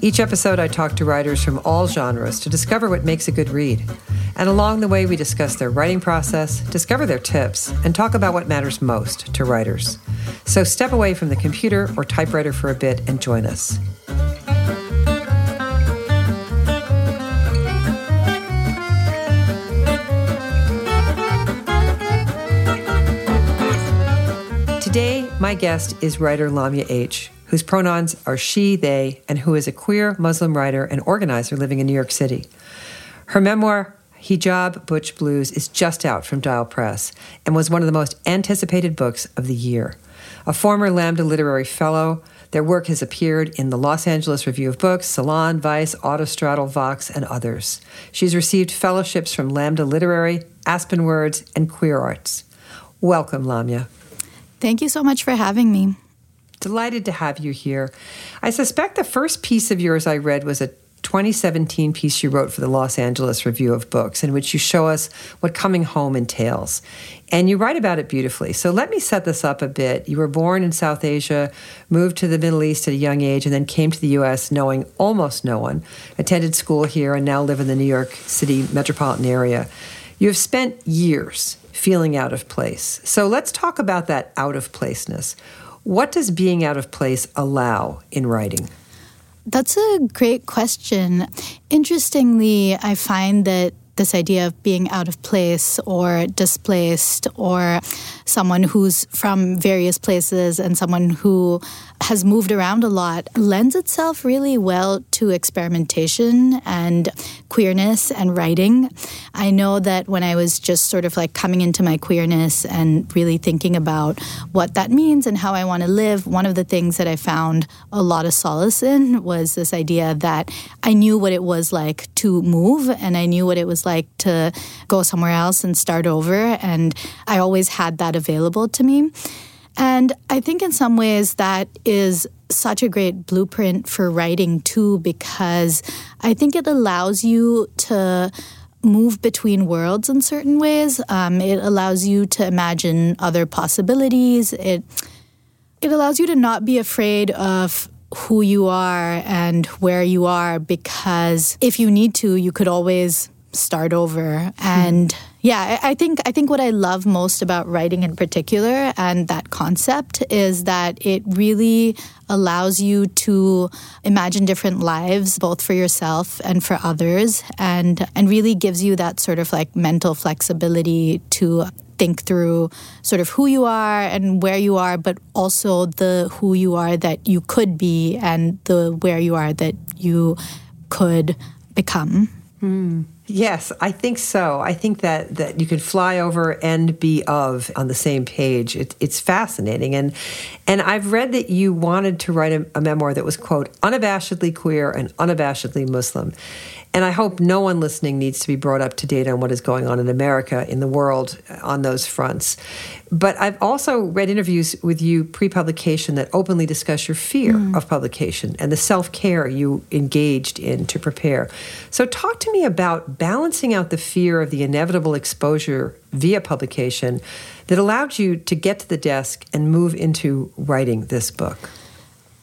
Each episode, I talk to writers from all genres to discover what makes a good read. And along the way, we discuss their writing process, discover their tips, and talk about what matters most to writers. So step away from the computer or typewriter for a bit and join us. Today, my guest is writer Lamya H., whose pronouns are she, they, and who is a queer Muslim writer and organizer living in New York City. Her memoir, Hijab Butch Blues, is just out from Dial Press and was one of the most anticipated books of the year. A former Lambda Literary Fellow, their work has appeared in the Los Angeles Review of Books, Salon, Vice, Autostraddle, Vox, and others. She's received fellowships from Lambda Literary, Aspen Words, and Queer Arts. Welcome, Lamya. Thank you so much for having me. Delighted to have you here. I suspect the first piece of yours I read was a 2017 piece you wrote for the Los Angeles Review of Books, in which you show us what coming home entails. And you write about it beautifully. So let me set this up a bit. You were born in South Asia, moved to the Middle East at a young age, and then came to the U.S. knowing almost no one, attended school here, and now live in the New York City metropolitan area. You have spent years feeling out of place. So let's talk about that out of placeness. What does being out of place allow in writing? That's a great question. Interestingly, I find that this idea of being out of place or displaced or someone who's from various places and someone who has moved around a lot lends itself really well to experimentation and queerness and writing. I know that when I was just sort of like coming into my queerness and really thinking about what that means and how I want to live, one of the things that I found a lot of solace in was this idea that I knew what it was like to move and I knew what it was like to go somewhere else and start over. And I always had that available to me. And I think in some ways that is such a great blueprint for writing too, because I think it allows you to move between worlds in certain ways. Um, it allows you to imagine other possibilities. It it allows you to not be afraid of who you are and where you are because if you need to, you could always start over and. Hmm yeah, I think I think what I love most about writing in particular and that concept is that it really allows you to imagine different lives both for yourself and for others and and really gives you that sort of like mental flexibility to think through sort of who you are and where you are but also the who you are that you could be and the where you are that you could become. Mm. Yes, I think so. I think that, that you could fly over and be of on the same page. It, it's fascinating, and and I've read that you wanted to write a, a memoir that was quote unabashedly queer and unabashedly Muslim, and I hope no one listening needs to be brought up to date on what is going on in America, in the world, on those fronts. But I've also read interviews with you pre publication that openly discuss your fear mm. of publication and the self care you engaged in to prepare. So, talk to me about balancing out the fear of the inevitable exposure via publication that allowed you to get to the desk and move into writing this book.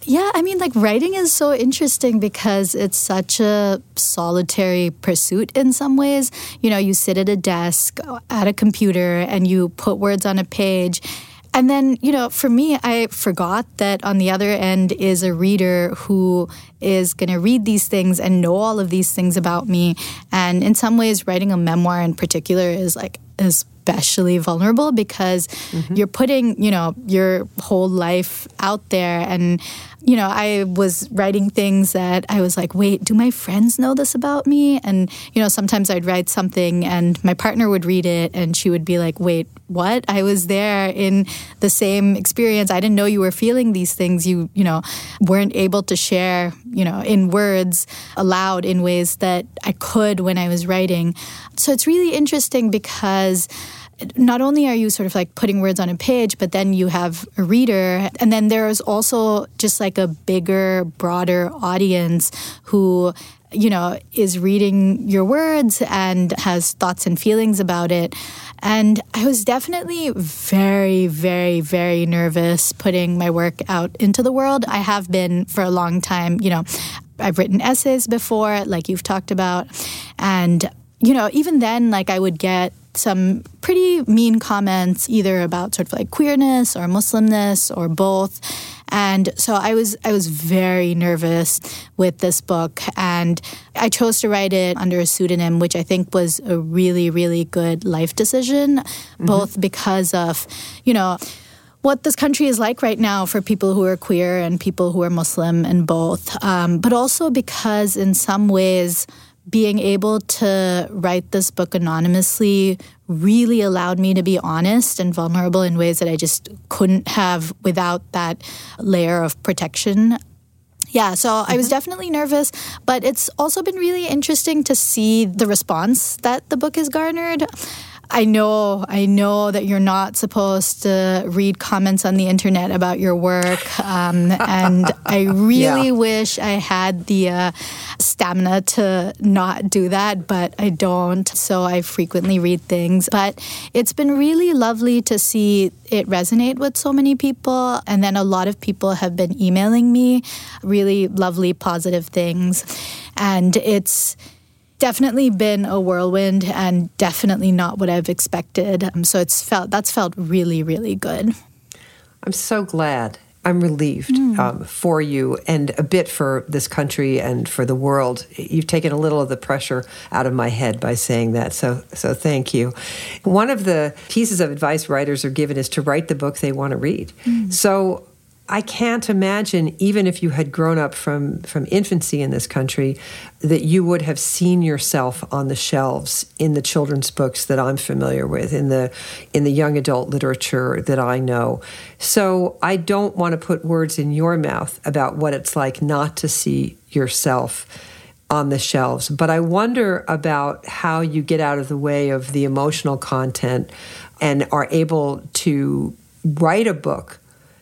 Yeah, I mean, like writing is so interesting because it's such a solitary pursuit in some ways. You know, you sit at a desk, at a computer, and you put words on a page. And then, you know, for me, I forgot that on the other end is a reader who is going to read these things and know all of these things about me. And in some ways, writing a memoir in particular is like especially vulnerable because mm-hmm. you're putting, you know, your whole life out there. And you know, I was writing things that I was like, wait, do my friends know this about me? And, you know, sometimes I'd write something and my partner would read it and she would be like, wait, what? I was there in the same experience. I didn't know you were feeling these things. You, you know, weren't able to share, you know, in words aloud in ways that I could when I was writing. So it's really interesting because not only are you sort of like putting words on a page, but then you have a reader. And then there's also just like a bigger, broader audience who, you know, is reading your words and has thoughts and feelings about it. And I was definitely very, very, very nervous putting my work out into the world. I have been for a long time, you know. I've written essays before, like you've talked about. And you know, even then, like I would get some pretty mean comments either about sort of like queerness or Muslimness or both. And so I was I was very nervous with this book and I chose to write it under a pseudonym which I think was a really really good life decision mm-hmm. both because of you know what this country is like right now for people who are queer and people who are Muslim and both, um, but also because in some ways being able to write this book anonymously really allowed me to be honest and vulnerable in ways that I just couldn't have without that layer of protection. Yeah, so mm-hmm. I was mm-hmm. definitely nervous, but it's also been really interesting to see the response that the book has garnered. I know, I know that you're not supposed to read comments on the internet about your work, um, and I really yeah. wish I had the uh, stamina to not do that, but I don't. So I frequently read things, but it's been really lovely to see it resonate with so many people, and then a lot of people have been emailing me really lovely, positive things, and it's definitely been a whirlwind and definitely not what I've expected. Um, so it's felt that's felt really really good. I'm so glad. I'm relieved mm. um, for you and a bit for this country and for the world. You've taken a little of the pressure out of my head by saying that. So, so thank you. One of the pieces of advice writers are given is to write the book they want to read. Mm. So I can't imagine, even if you had grown up from, from infancy in this country, that you would have seen yourself on the shelves in the children's books that I'm familiar with, in the in the young adult literature that I know. So I don't want to put words in your mouth about what it's like not to see yourself on the shelves. But I wonder about how you get out of the way of the emotional content and are able to write a book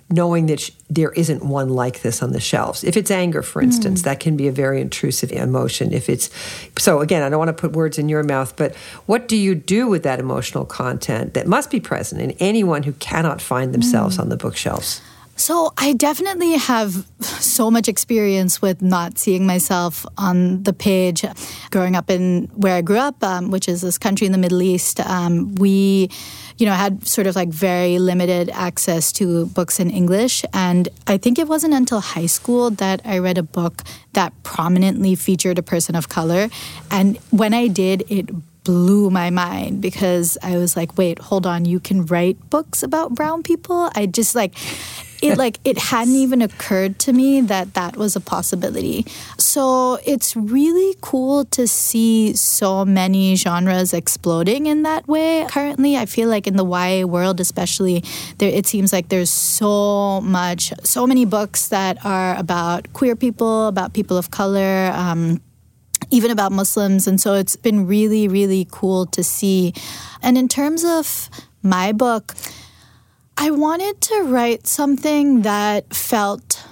knowing that sh- there isn't one like this on the shelves. If it's anger, for instance, mm. that can be a very intrusive emotion. If it's so, again, I don't want to put words in your mouth, but what do you do with that emotional content that must be present in anyone who cannot find themselves mm. on the bookshelves? So I definitely have so much experience with not seeing myself on the page. Growing up in where I grew up, um, which is this country in the Middle East, um, we, you know, had sort of like very limited access to books in English. And I think it wasn't until high school that I read a book that prominently featured a person of color. And when I did, it blew my mind because I was like, wait, hold on, you can write books about brown people? I just like, it like it hadn't even occurred to me that that was a possibility. So it's really cool to see so many genres exploding in that way. Currently, I feel like in the YA world, especially, there it seems like there's so much, so many books that are about queer people, about people of color. Um, even about Muslims. And so it's been really, really cool to see. And in terms of my book, I wanted to write something that felt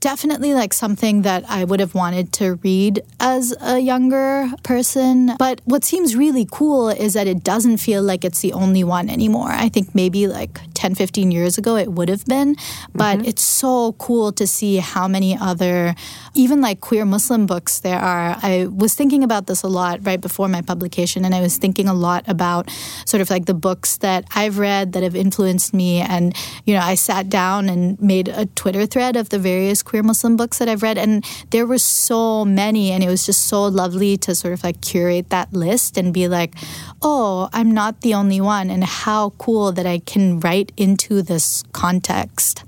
definitely like something that I would have wanted to read as a younger person. But what seems really cool is that it doesn't feel like it's the only one anymore. I think maybe like 10, 15 years ago it would have been. But mm-hmm. it's so cool to see how many other, even like queer Muslim books there are. I was thinking about this a lot right before my publication, and I was thinking a lot about sort of like the books that I've read that have influenced me. And, you know, I sat down and made a Twitter thread of the various queer Muslim books that I've read, and there were so many, and it was just so lovely to sort of like curate that list and be like, oh, I'm not the only one, and how cool that I can write into this context.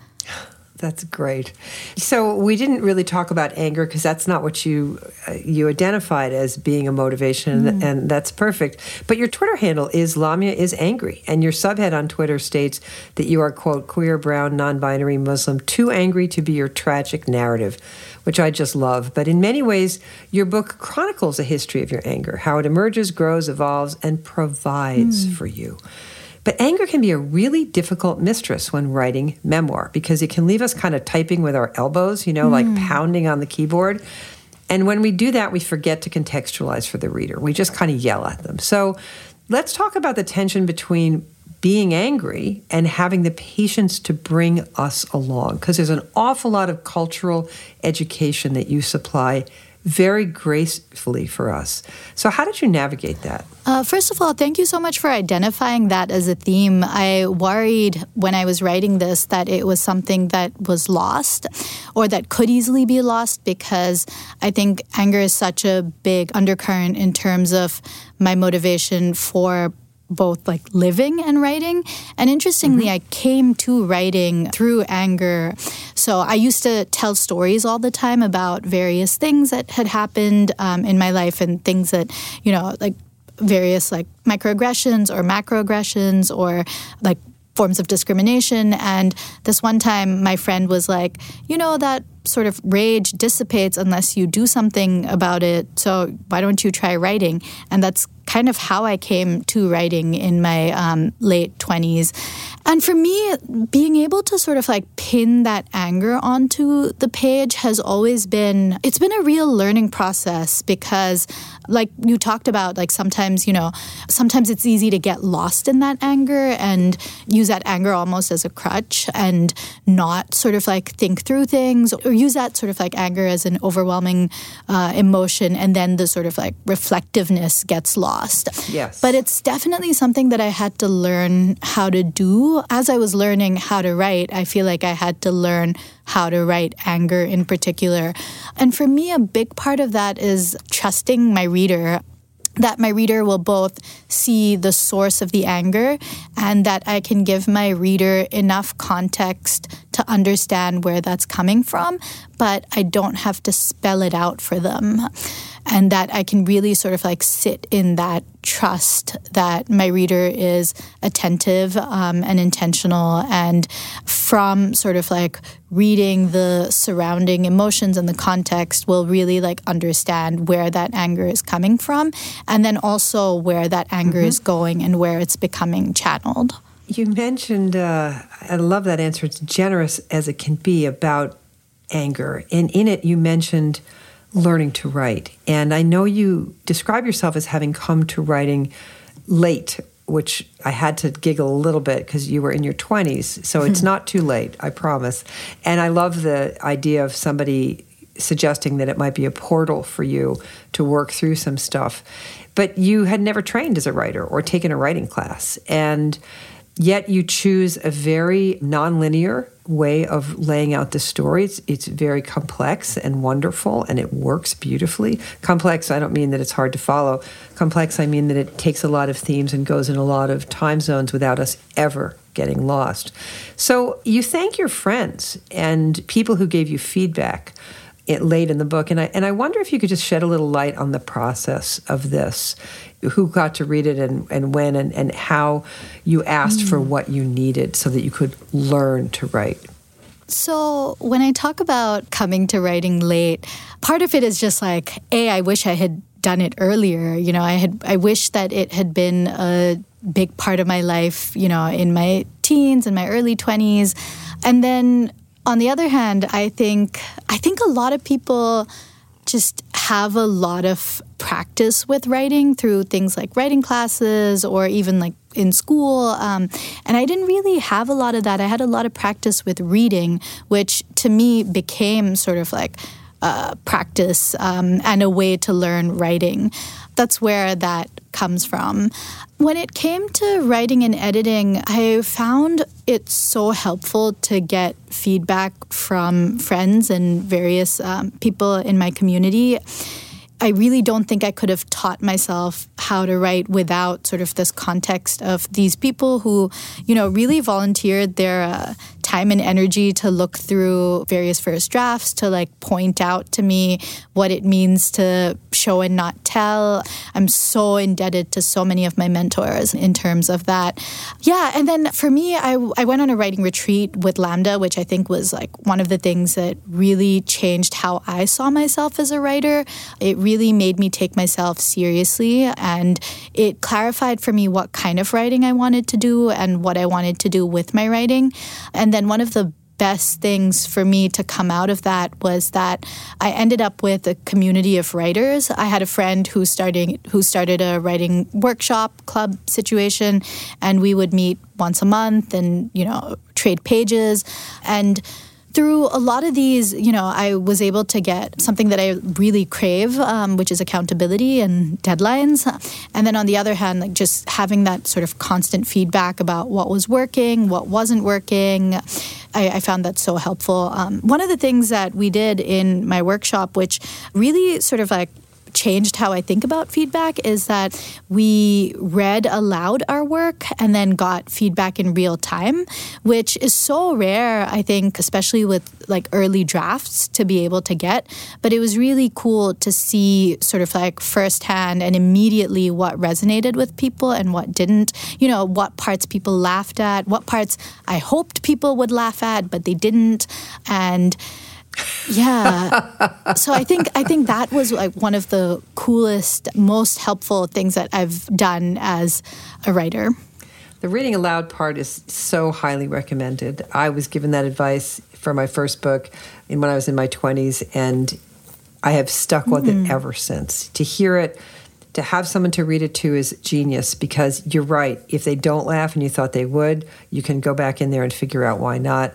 That's great. So we didn't really talk about anger because that's not what you uh, you identified as being a motivation, mm. and that's perfect. But your Twitter handle is Lamya is angry, and your subhead on Twitter states that you are quote queer, brown, non-binary Muslim, too angry to be your tragic narrative, which I just love. But in many ways, your book chronicles a history of your anger, how it emerges, grows, evolves, and provides mm. for you. But anger can be a really difficult mistress when writing memoir because it can leave us kind of typing with our elbows, you know, mm. like pounding on the keyboard. And when we do that, we forget to contextualize for the reader. We just kind of yell at them. So let's talk about the tension between being angry and having the patience to bring us along because there's an awful lot of cultural education that you supply very gracefully for us. So, how did you navigate that? Uh, first of all, thank you so much for identifying that as a theme. I worried when I was writing this that it was something that was lost or that could easily be lost because I think anger is such a big undercurrent in terms of my motivation for both like living and writing. And interestingly, mm-hmm. I came to writing through anger. So I used to tell stories all the time about various things that had happened um, in my life and things that, you know, like various like microaggressions or macroaggressions or like forms of discrimination. And this one time, my friend was like, you know, that sort of rage dissipates unless you do something about it. So why don't you try writing? And that's kind of how I came to writing in my um, late 20s. And for me, being able to sort of like pin that anger onto the page has always been, it's been a real learning process because, like you talked about, like sometimes, you know, sometimes it's easy to get lost in that anger and use that anger almost as a crutch and not sort of like think through things or use that sort of like anger as an overwhelming uh, emotion and then the sort of like reflectiveness gets lost. Yes. But it's definitely something that I had to learn how to do as I was learning how to write, I feel like I had to learn how to write anger in particular. And for me, a big part of that is trusting my reader that my reader will both see the source of the anger and that I can give my reader enough context to understand where that's coming from, but I don't have to spell it out for them and that I can really sort of like sit in that trust that my reader is attentive um, and intentional, and from sort of like reading the surrounding emotions and the context, will really like understand where that anger is coming from, and then also where that anger mm-hmm. is going and where it's becoming channeled. You mentioned, uh, I love that answer. It's generous as it can be about anger, and in it you mentioned learning to write. And I know you describe yourself as having come to writing late, which I had to giggle a little bit because you were in your 20s. So it's not too late, I promise. And I love the idea of somebody suggesting that it might be a portal for you to work through some stuff. But you had never trained as a writer or taken a writing class. And yet you choose a very nonlinear way of laying out the story. It's, it's very complex and wonderful, and it works beautifully. Complex, I don't mean that it's hard to follow. Complex, I mean that it takes a lot of themes and goes in a lot of time zones without us ever getting lost. So you thank your friends and people who gave you feedback it late in the book. And I and I wonder if you could just shed a little light on the process of this who got to read it and, and when and, and how you asked mm. for what you needed so that you could learn to write. So when I talk about coming to writing late part of it is just like a I wish I had done it earlier. You know I had I wish that it had been a big part of my life you know in my teens and my early 20s and then on the other hand, I think I think a lot of people just have a lot of practice with writing through things like writing classes or even like in school. Um, and I didn't really have a lot of that. I had a lot of practice with reading, which to me became sort of like uh, practice um, and a way to learn writing. That's where that comes from. When it came to writing and editing, I found it so helpful to get feedback from friends and various um, people in my community. I really don't think I could have taught myself how to write without sort of this context of these people who, you know, really volunteered their uh, time and energy to look through various first drafts to like point out to me what it means to show and not tell. I'm so indebted to so many of my mentors in terms of that. Yeah, and then for me, I, I went on a writing retreat with Lambda, which I think was like one of the things that really changed how I saw myself as a writer. It really made me take myself seriously and it clarified for me what kind of writing I wanted to do and what I wanted to do with my writing. And then one of the best things for me to come out of that was that I ended up with a community of writers. I had a friend who starting who started a writing workshop club situation and we would meet once a month and you know trade pages and through a lot of these, you know, I was able to get something that I really crave, um, which is accountability and deadlines. And then on the other hand, like just having that sort of constant feedback about what was working, what wasn't working. I, I found that so helpful. Um, one of the things that we did in my workshop, which really sort of like changed how I think about feedback is that we read aloud our work and then got feedback in real time, which is so rare, I think, especially with like early drafts to be able to get. But it was really cool to see sort of like firsthand and immediately what resonated with people and what didn't. You know, what parts people laughed at, what parts I hoped people would laugh at, but they didn't. And yeah. so I think I think that was like one of the coolest, most helpful things that I've done as a writer. The reading aloud part is so highly recommended. I was given that advice for my first book in when I was in my 20s and I have stuck with mm. it ever since. To hear it to have someone to read it to is genius because you're right. If they don't laugh and you thought they would, you can go back in there and figure out why not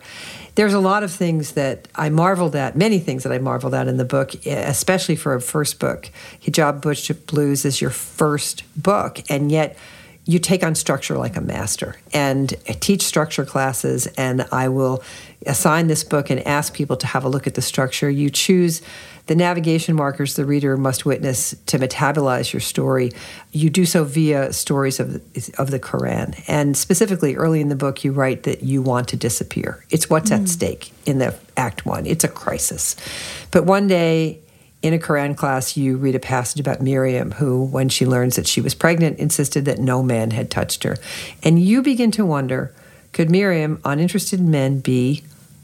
there's a lot of things that I marveled at, many things that I marveled at in the book, especially for a first book. Hijab Butch Blues is your first book, and yet you take on structure like a master and uh, teach structure classes and i will assign this book and ask people to have a look at the structure you choose the navigation markers the reader must witness to metabolize your story. You do so via stories of, of the Quran. And specifically, early in the book, you write that you want to disappear. It's what's mm. at stake in the Act One. It's a crisis. But one day, in a Quran class, you read a passage about Miriam, who, when she learns that she was pregnant, insisted that no man had touched her. And you begin to wonder could Miriam, uninterested in men, be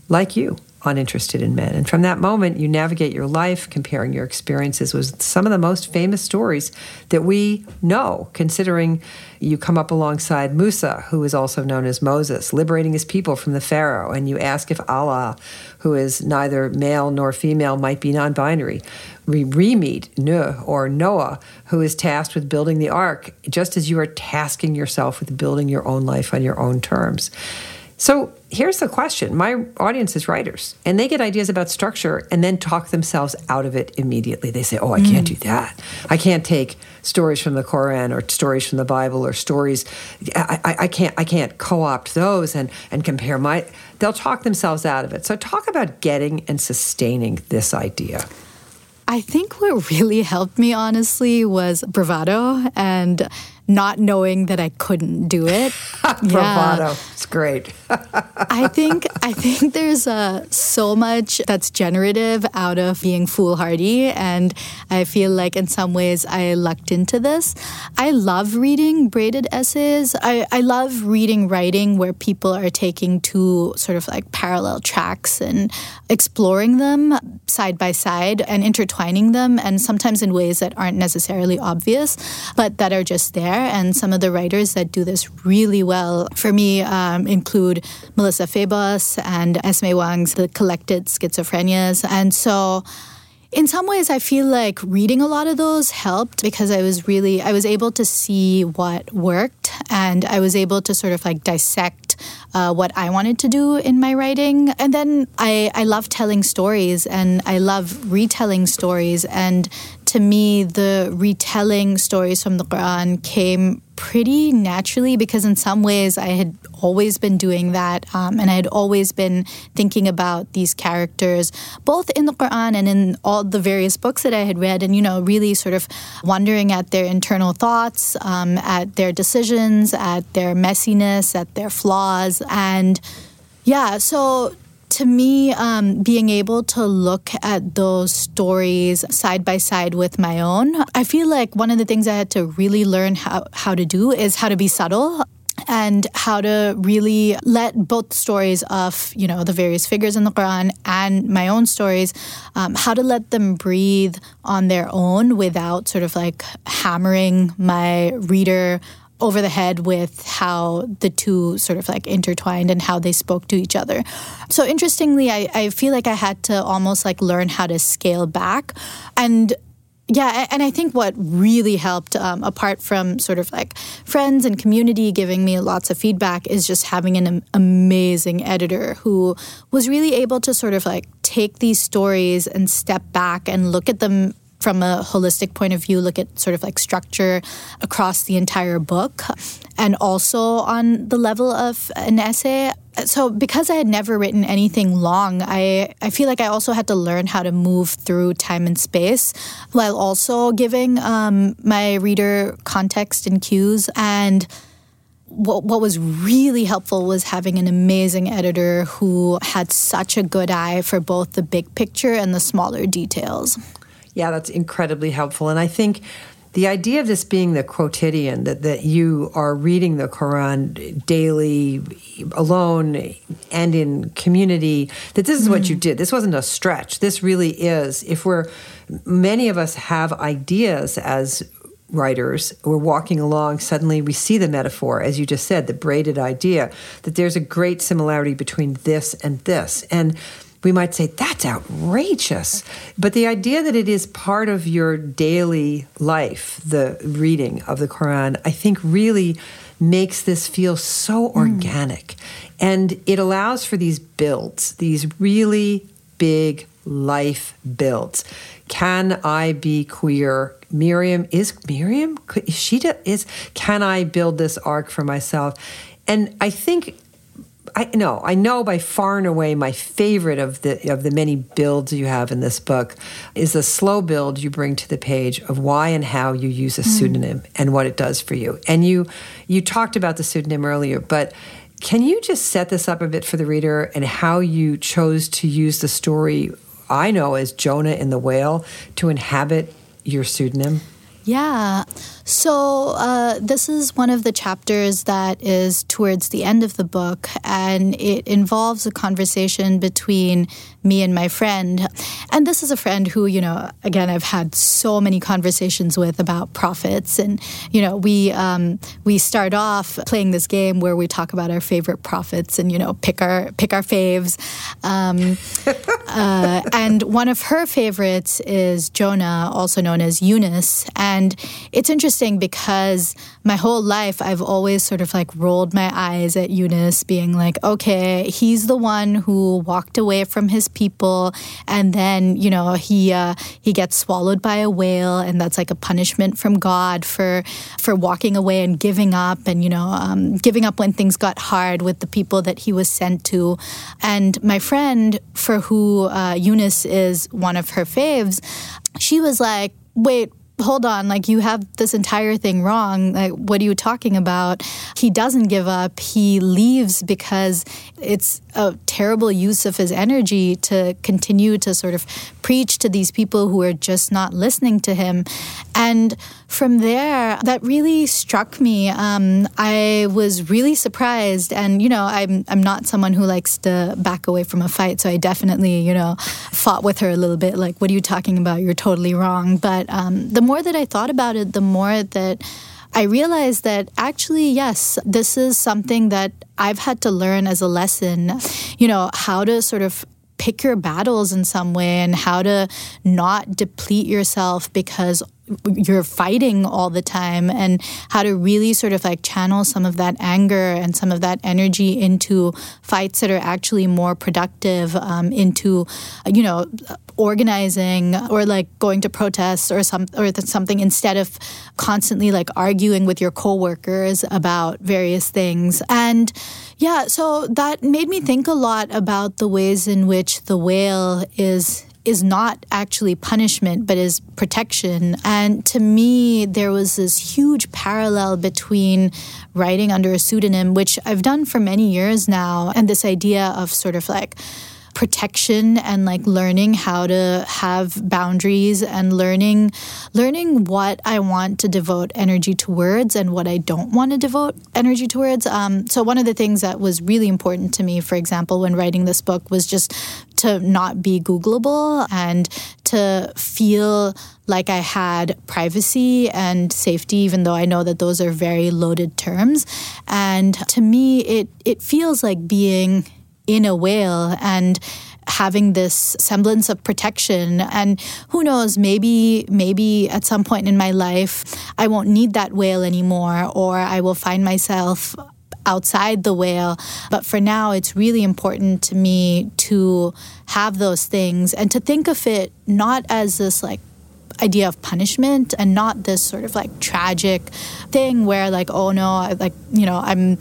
like you? Uninterested in men. And from that moment, you navigate your life, comparing your experiences with some of the most famous stories that we know, considering you come up alongside Musa, who is also known as Moses, liberating his people from the Pharaoh, and you ask if Allah, who is neither male nor female, might be non binary. We re meet Nuh or Noah, who is tasked with building the ark, just as you are tasking yourself with building your own life on your own terms. So here's the question my audience is writers, and they get ideas about structure and then talk themselves out of it immediately. They say, Oh, I can't mm. do that. I can't take stories from the Koran or stories from the Bible or stories. I, I, I can't I can't co-opt those and, and compare my they'll talk themselves out of it. So talk about getting and sustaining this idea. I think what really helped me honestly was bravado and not knowing that I couldn't do it. Bravado. Yeah. It's great. I think I think there's uh, so much that's generative out of being foolhardy, and I feel like in some ways I lucked into this. I love reading braided essays. I, I love reading writing where people are taking two sort of like parallel tracks and exploring them side by side and intertwining them, and sometimes in ways that aren't necessarily obvious, but that are just there there, and some of the writers that do this really well for me um, include Melissa Febos and Esme Wang's The Collected Schizophrenias. And so in some ways i feel like reading a lot of those helped because i was really i was able to see what worked and i was able to sort of like dissect uh, what i wanted to do in my writing. And then i i love telling stories and i love retelling stories. And to me, the retelling stories from the Quran came pretty naturally because, in some ways, I had always been doing that. Um, and I had always been thinking about these characters, both in the Quran and in all the various books that I had read, and, you know, really sort of wondering at their internal thoughts, um, at their decisions, at their messiness, at their flaws. And Yeah, so to me, um, being able to look at those stories side by side with my own, I feel like one of the things I had to really learn how, how to do is how to be subtle and how to really let both stories of you know the various figures in the Quran and my own stories, um, how to let them breathe on their own without sort of like hammering my reader over the head with how the two sort of like intertwined and how they spoke to each other. So interestingly, I, I feel like I had to almost like learn how to scale back and yeah, and I think what really helped, um, apart from sort of like friends and community giving me lots of feedback, is just having an amazing editor who was really able to sort of like take these stories and step back and look at them from a holistic point of view, look at sort of like structure across the entire book, and also on the level of an essay. So, because I had never written anything long, I, I feel like I also had to learn how to move through time and space while also giving um, my reader context and cues. And what, what was really helpful was having an amazing editor who had such a good eye for both the big picture and the smaller details. Yeah, that's incredibly helpful. And I think the idea of this being the quotidian, that, that you are reading the Quran daily, alone, and in community, that this is mm. what you mm. did. This wasn't a stretch. This really is. If we're, many of us have ideas as writers, we're walking along, suddenly we see the metaphor, as you just said, the braided idea, that there's a great similarity between this and this. And we might say, that's outrageous. But the idea that it is part of your daily life, the reading of the Quran, I think really makes this feel so mm. organic. And it allows for these builds, these really big life builds. Can I be queer? Miriam is Miriam. Is she is. Can I build this ark for myself? And I think I know, I know by far and away my favorite of the of the many builds you have in this book is the slow build you bring to the page of why and how you use a hmm. pseudonym mm. and what it does for you. And you you talked about the pseudonym earlier, but can you just set this up a bit for the reader and how you chose to use the story I know as Jonah in the whale to inhabit your pseudonym? Yeah. So, uh, this is one of the chapters that is towards the end of the book, and it involves a conversation between me and my friend. And this is a friend who, you know, again, I've had so many conversations with about prophets. And, you know, we, um, we start off playing this game where we talk about our favorite prophets and, you know, pick our, pick our faves. Um, uh, and one of her favorites is Jonah, also known as Yunus. And it's interesting because my whole life I've always sort of like rolled my eyes at Yunus, being like, okay, he's the one who walked away from his people, and then you know he uh, he gets swallowed by a whale, and that's like a punishment from God for for walking away and giving up, and you know um, giving up when things got hard with the people that he was sent to. And my friend, for who uh, Yunus is one of her faves, she was like, wait hold on, like you have this entire thing wrong. Like, what are you talking about? He doesn't give up. He leaves because it's a terrible use of his energy to continue to sort of preach to these people who are just not listening to him. And from there, that really struck me. Um, I was really surprised, and you know, I'm I'm not someone who likes to back away from a fight, so I definitely you know fought with her a little bit. Like, what are you talking about? You're totally wrong. But um, the more that I thought about it, the more that I realized that actually, yes, this is something that I've had to learn as a lesson, you know, how to sort of pick your battles in some way and how to not deplete yourself because you're fighting all the time and how to really sort of like channel some of that anger and some of that energy into fights that are actually more productive um, into you know organizing or like going to protests or some or something instead of constantly like arguing with your coworkers about various things. And yeah so that made me think a lot about the ways in which the whale is is not actually punishment, but is protection. And to me, there was this huge parallel between writing under a pseudonym, which I've done for many years now, and this idea of sort of like, protection and like learning how to have boundaries and learning learning what I want to devote energy towards and what I don't want to devote energy towards. Um, so one of the things that was really important to me, for example, when writing this book, was just to not be Googleable and to feel like I had privacy and safety, even though I know that those are very loaded terms. And to me, it it feels like being in a whale and having this semblance of protection. And who knows maybe maybe at some point in my life I won't need that whale anymore or I will find myself outside the whale. But for now it's really important to me to have those things and to think of it not as this like idea of punishment and not this sort of like tragic thing where like oh no I, like you know I'm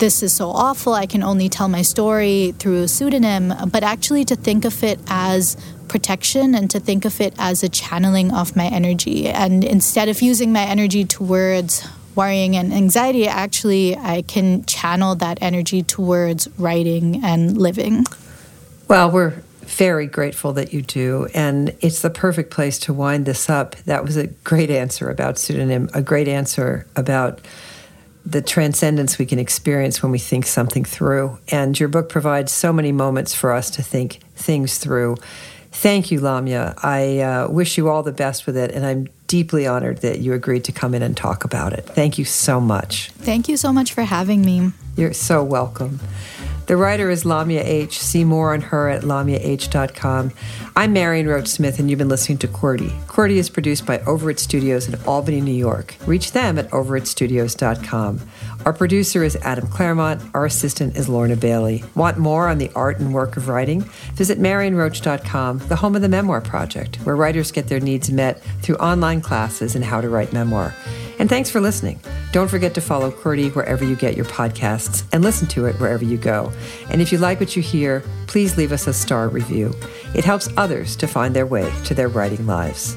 this is so awful, I can only tell my story through a pseudonym, but actually to think of it as protection and to think of it as a channeling of my energy. And instead of using my energy towards worrying and anxiety, actually, I can channel that energy towards writing and living. Well, we're very grateful that you do. And it's the perfect place to wind this up. That was a great answer about pseudonym, a great answer about the transcendence we can experience when we think something through. And your book provides so many moments for us to think things through. Thank you, Lamya. I uh, wish you all the best with it, and I'm deeply honored that you agreed to come in and talk about it. Thank you so much. Thank you so much for having me. You're so welcome. The writer is Lamya H. See more on her at lamyah.com. I'm Marion Roach Smith, and you've been listening to QWERTY. QWERTY is produced by Over It Studios in Albany, New York. Reach them at overitstudios.com. Our producer is Adam Claremont. Our assistant is Lorna Bailey. Want more on the art and work of writing? Visit marionroach.com, the home of the Memoir Project, where writers get their needs met through online classes in how to write memoir. And thanks for listening. Don't forget to follow QWERTY wherever you get your podcasts and listen to it wherever you go. And if you like what you hear, please leave us a star review. It helps others to find their way to their writing lives.